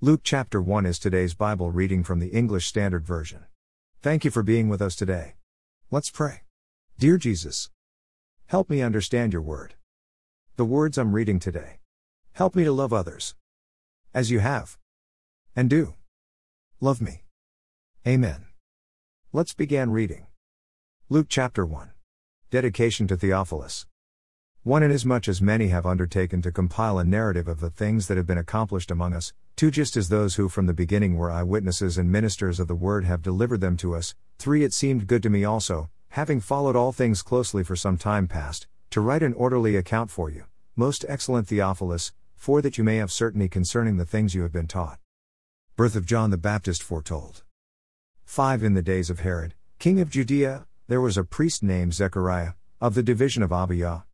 Luke chapter 1 is today's Bible reading from the English Standard Version. Thank you for being with us today. Let's pray. Dear Jesus, help me understand your word. The words I'm reading today. Help me to love others. As you have. And do. Love me. Amen. Let's begin reading. Luke chapter 1. Dedication to Theophilus. 1 Inasmuch as many have undertaken to compile a narrative of the things that have been accomplished among us, 2 Just as those who from the beginning were eyewitnesses and ministers of the word have delivered them to us, 3 It seemed good to me also, having followed all things closely for some time past, to write an orderly account for you, most excellent Theophilus, for that you may have certainty concerning the things you have been taught. Birth of John the Baptist foretold. 5 In the days of Herod, king of Judea, there was a priest named Zechariah, of the division of Abijah.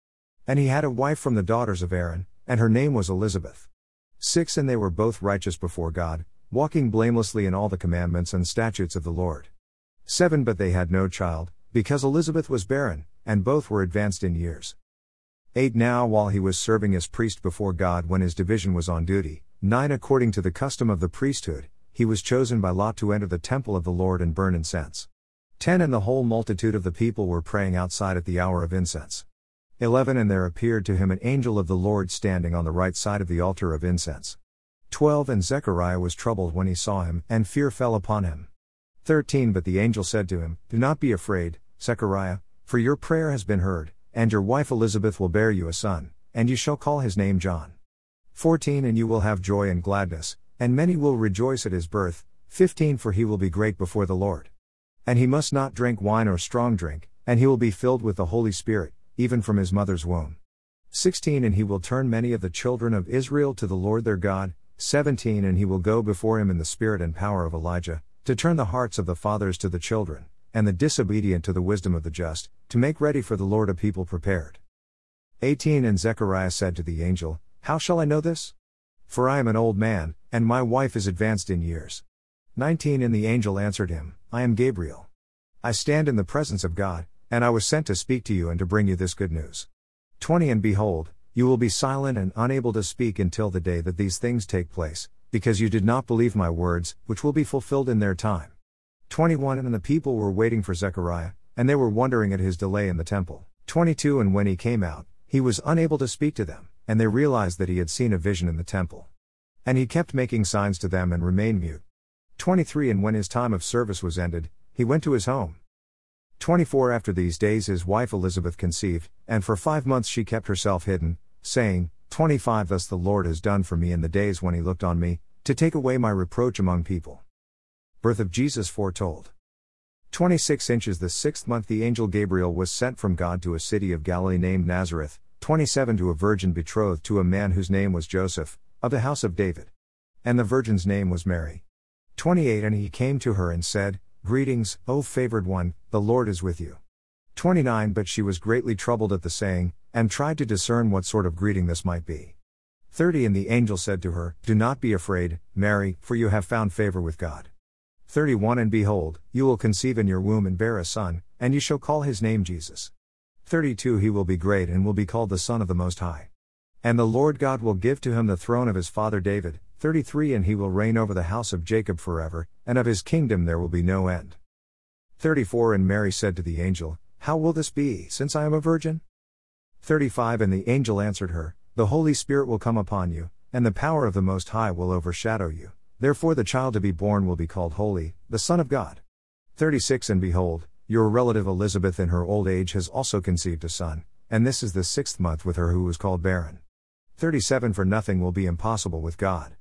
And he had a wife from the daughters of Aaron, and her name was Elizabeth. 6 And they were both righteous before God, walking blamelessly in all the commandments and statutes of the Lord. 7 But they had no child, because Elizabeth was barren, and both were advanced in years. 8 Now while he was serving as priest before God when his division was on duty, 9 According to the custom of the priesthood, he was chosen by lot to enter the temple of the Lord and burn incense. 10 And the whole multitude of the people were praying outside at the hour of incense. 11 And there appeared to him an angel of the Lord standing on the right side of the altar of incense. 12 And Zechariah was troubled when he saw him, and fear fell upon him. 13 But the angel said to him, Do not be afraid, Zechariah, for your prayer has been heard, and your wife Elizabeth will bear you a son, and you shall call his name John. 14 And you will have joy and gladness, and many will rejoice at his birth. 15 For he will be great before the Lord. And he must not drink wine or strong drink, and he will be filled with the Holy Spirit, even from his mother's womb. 16 And he will turn many of the children of Israel to the Lord their God. 17 And he will go before him in the spirit and power of Elijah, to turn the hearts of the fathers to the children, and the disobedient to the wisdom of the just, to make ready for the Lord a people prepared. 18 And Zechariah said to the angel, How shall I know this? For I am an old man, and my wife is advanced in years. 19 And the angel answered him, I am Gabriel. I stand in the presence of God, and I was sent to speak to you and to bring you this good news. 20 And behold, you will be silent and unable to speak until the day that these things take place, because you did not believe my words, which will be fulfilled in their time. 21 And the people were waiting for Zechariah, and they were wondering at his delay in the temple. 22 And when he came out, he was unable to speak to them, and they realized that he had seen a vision in the temple. And he kept making signs to them and remained mute. 23 And when his time of service was ended, he went to his home. 24 After these days his wife Elizabeth conceived, and for five months she kept herself hidden, saying, 25 Thus the Lord has done for me in the days when he looked on me, to take away my reproach among people. Birth of Jesus foretold. 26 inches the sixth month the angel Gabriel was sent from God to a city of Galilee named Nazareth, 27 to a virgin betrothed to a man whose name was Joseph, of the house of David. And the virgin's name was Mary. 28 And he came to her and said, Greetings, O favored one, the Lord is with you. 29 But she was greatly troubled at the saying, and tried to discern what sort of greeting this might be. 30 And the angel said to her, Do not be afraid, Mary, for you have found favor with God. 31 And behold, you will conceive in your womb and bear a son, and you shall call his name Jesus. 32 He will be great and will be called the Son of the Most High. And the Lord God will give to him the throne of his father David, 33 And he will reign over the house of Jacob forever, and of his kingdom there will be no end. 34 And Mary said to the angel, How will this be, since I am a virgin? 35 And the angel answered her, The Holy Spirit will come upon you, and the power of the Most High will overshadow you. Therefore the child to be born will be called Holy, the Son of God. 36 And behold, your relative Elizabeth in her old age has also conceived a son, and this is the sixth month with her who was called barren. 37 For nothing will be impossible with God.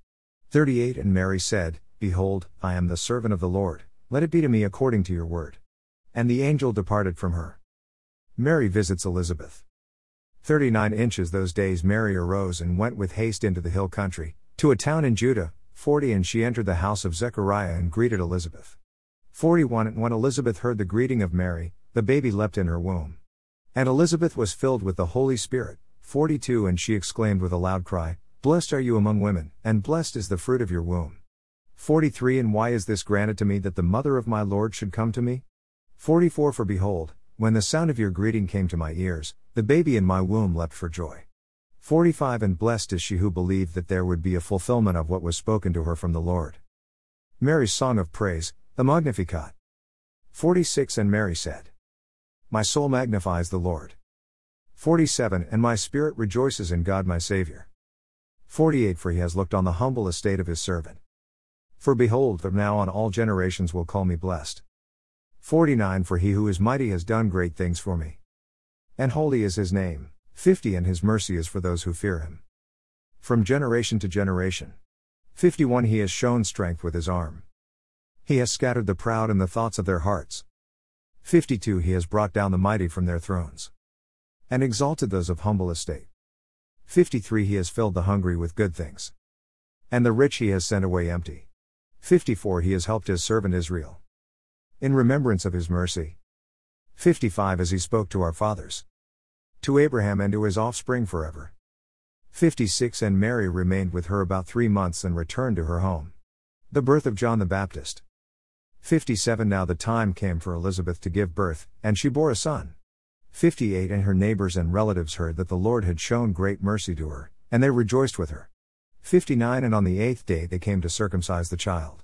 38 And Mary said, Behold, I am the servant of the Lord, let it be to me according to your word. And the angel departed from her. Mary visits Elizabeth. 39 inches those days Mary arose and went with haste into the hill country, to a town in Judah, 40 And she entered the house of Zechariah and greeted Elizabeth. 41 And when Elizabeth heard the greeting of Mary, the baby leapt in her womb. And Elizabeth was filled with the Holy Spirit, 42 And she exclaimed with a loud cry, Blessed are you among women, and blessed is the fruit of your womb. 43 And why is this granted to me that the mother of my Lord should come to me? 44 For behold, when the sound of your greeting came to my ears, the baby in my womb leapt for joy. 45 And blessed is she who believed that there would be a fulfillment of what was spoken to her from the Lord. Mary's Song of Praise, the Magnificat. 46 And Mary said, My soul magnifies the Lord. 47 And my spirit rejoices in God my Saviour. 48 For he has looked on the humble estate of his servant. For behold, from now on all generations will call me blessed. 49 For he who is mighty has done great things for me. And holy is his name. 50 And his mercy is for those who fear him. From generation to generation. 51 He has shown strength with his arm. He has scattered the proud in the thoughts of their hearts. 52 He has brought down the mighty from their thrones. And exalted those of humble estate. 53 He has filled the hungry with good things. And the rich he has sent away empty. 54 He has helped his servant Israel. In remembrance of his mercy. 55 As he spoke to our fathers to Abraham and to his offspring forever. 56 And Mary remained with her about three months and returned to her home. The birth of John the Baptist. 57 Now the time came for Elizabeth to give birth, and she bore a son. 58 And her neighbors and relatives heard that the Lord had shown great mercy to her, and they rejoiced with her. 59 And on the eighth day they came to circumcise the child.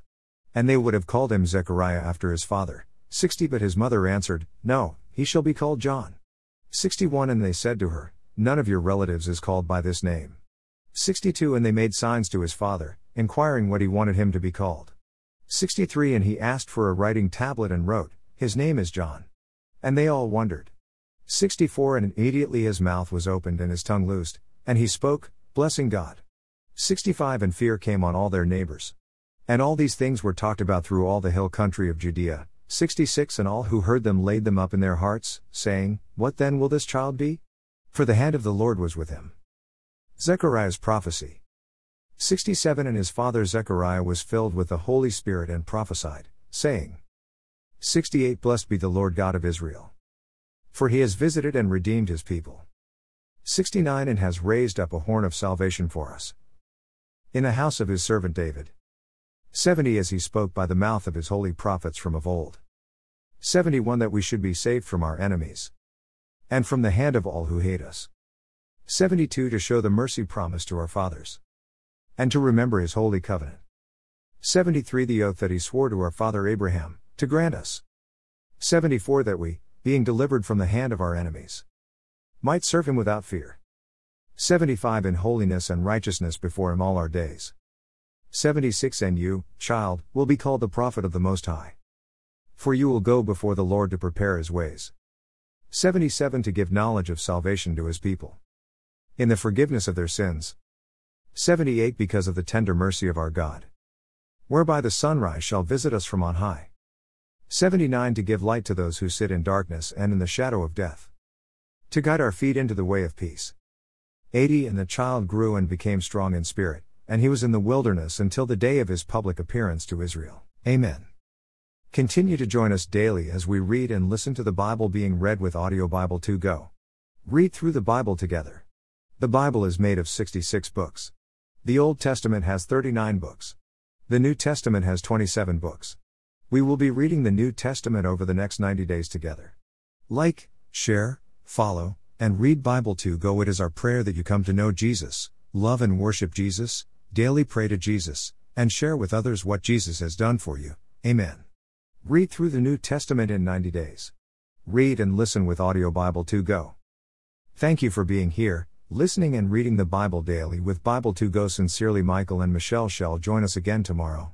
And they would have called him Zechariah after his father. 60 But his mother answered, No, he shall be called John. 61 And they said to her, None of your relatives is called by this name. 62 And they made signs to his father, inquiring what he wanted him to be called. 63 And he asked for a writing tablet and wrote, His name is John. And they all wondered. 64 And immediately his mouth was opened and his tongue loosed, and he spoke, blessing God. 65 And fear came on all their neighbors. And all these things were talked about through all the hill country of Judea, 66 And all who heard them laid them up in their hearts, saying, What then will this child be? For the hand of the Lord was with him. Zechariah's prophecy. 67 And his father Zechariah was filled with the Holy Spirit and prophesied, saying, 68 Blessed be the Lord God of Israel. For he has visited and redeemed his people. 69 And has raised up a horn of salvation for us. In the house of his servant David. 70 As he spoke by the mouth of his holy prophets from of old. 71 That we should be saved from our enemies. And from the hand of all who hate us. 72 To show the mercy promised to our fathers. And to remember his holy covenant. 73 The oath that he swore to our father Abraham, to grant us. 74 That we, being delivered from the hand of our enemies, might serve him without fear. 75 In holiness and righteousness before him all our days. 76 And you, child, will be called the prophet of the Most High. For you will go before the Lord to prepare his ways. 77 To give knowledge of salvation to his people. In the forgiveness of their sins. 78 Because of the tender mercy of our God. Whereby the sunrise shall visit us from on high. 79 To give light to those who sit in darkness and in the shadow of death. To guide our feet into the way of peace. 80 And the child grew and became strong in spirit and he was in the wilderness until the day of his public appearance to Israel. Amen. Continue to join us daily as we read and listen to the Bible being read with Audio Bible 2 Go. Read through the Bible together. The Bible is made of 66 books. The Old Testament has 39 books. The New Testament has 27 books. We will be reading the New Testament over the next 90 days together. Like, share, follow, and read Bible 2 Go. It is our prayer that you come to know Jesus, love and worship Jesus, daily pray to Jesus, and share with others what Jesus has done for you. Amen. Read through the New Testament in 90 days. Read and listen with Audio Bible 2 Go. Thank you for being here, listening and reading the Bible daily with Bible 2 Go. Sincerely, Michael and Michelle shall join us again tomorrow.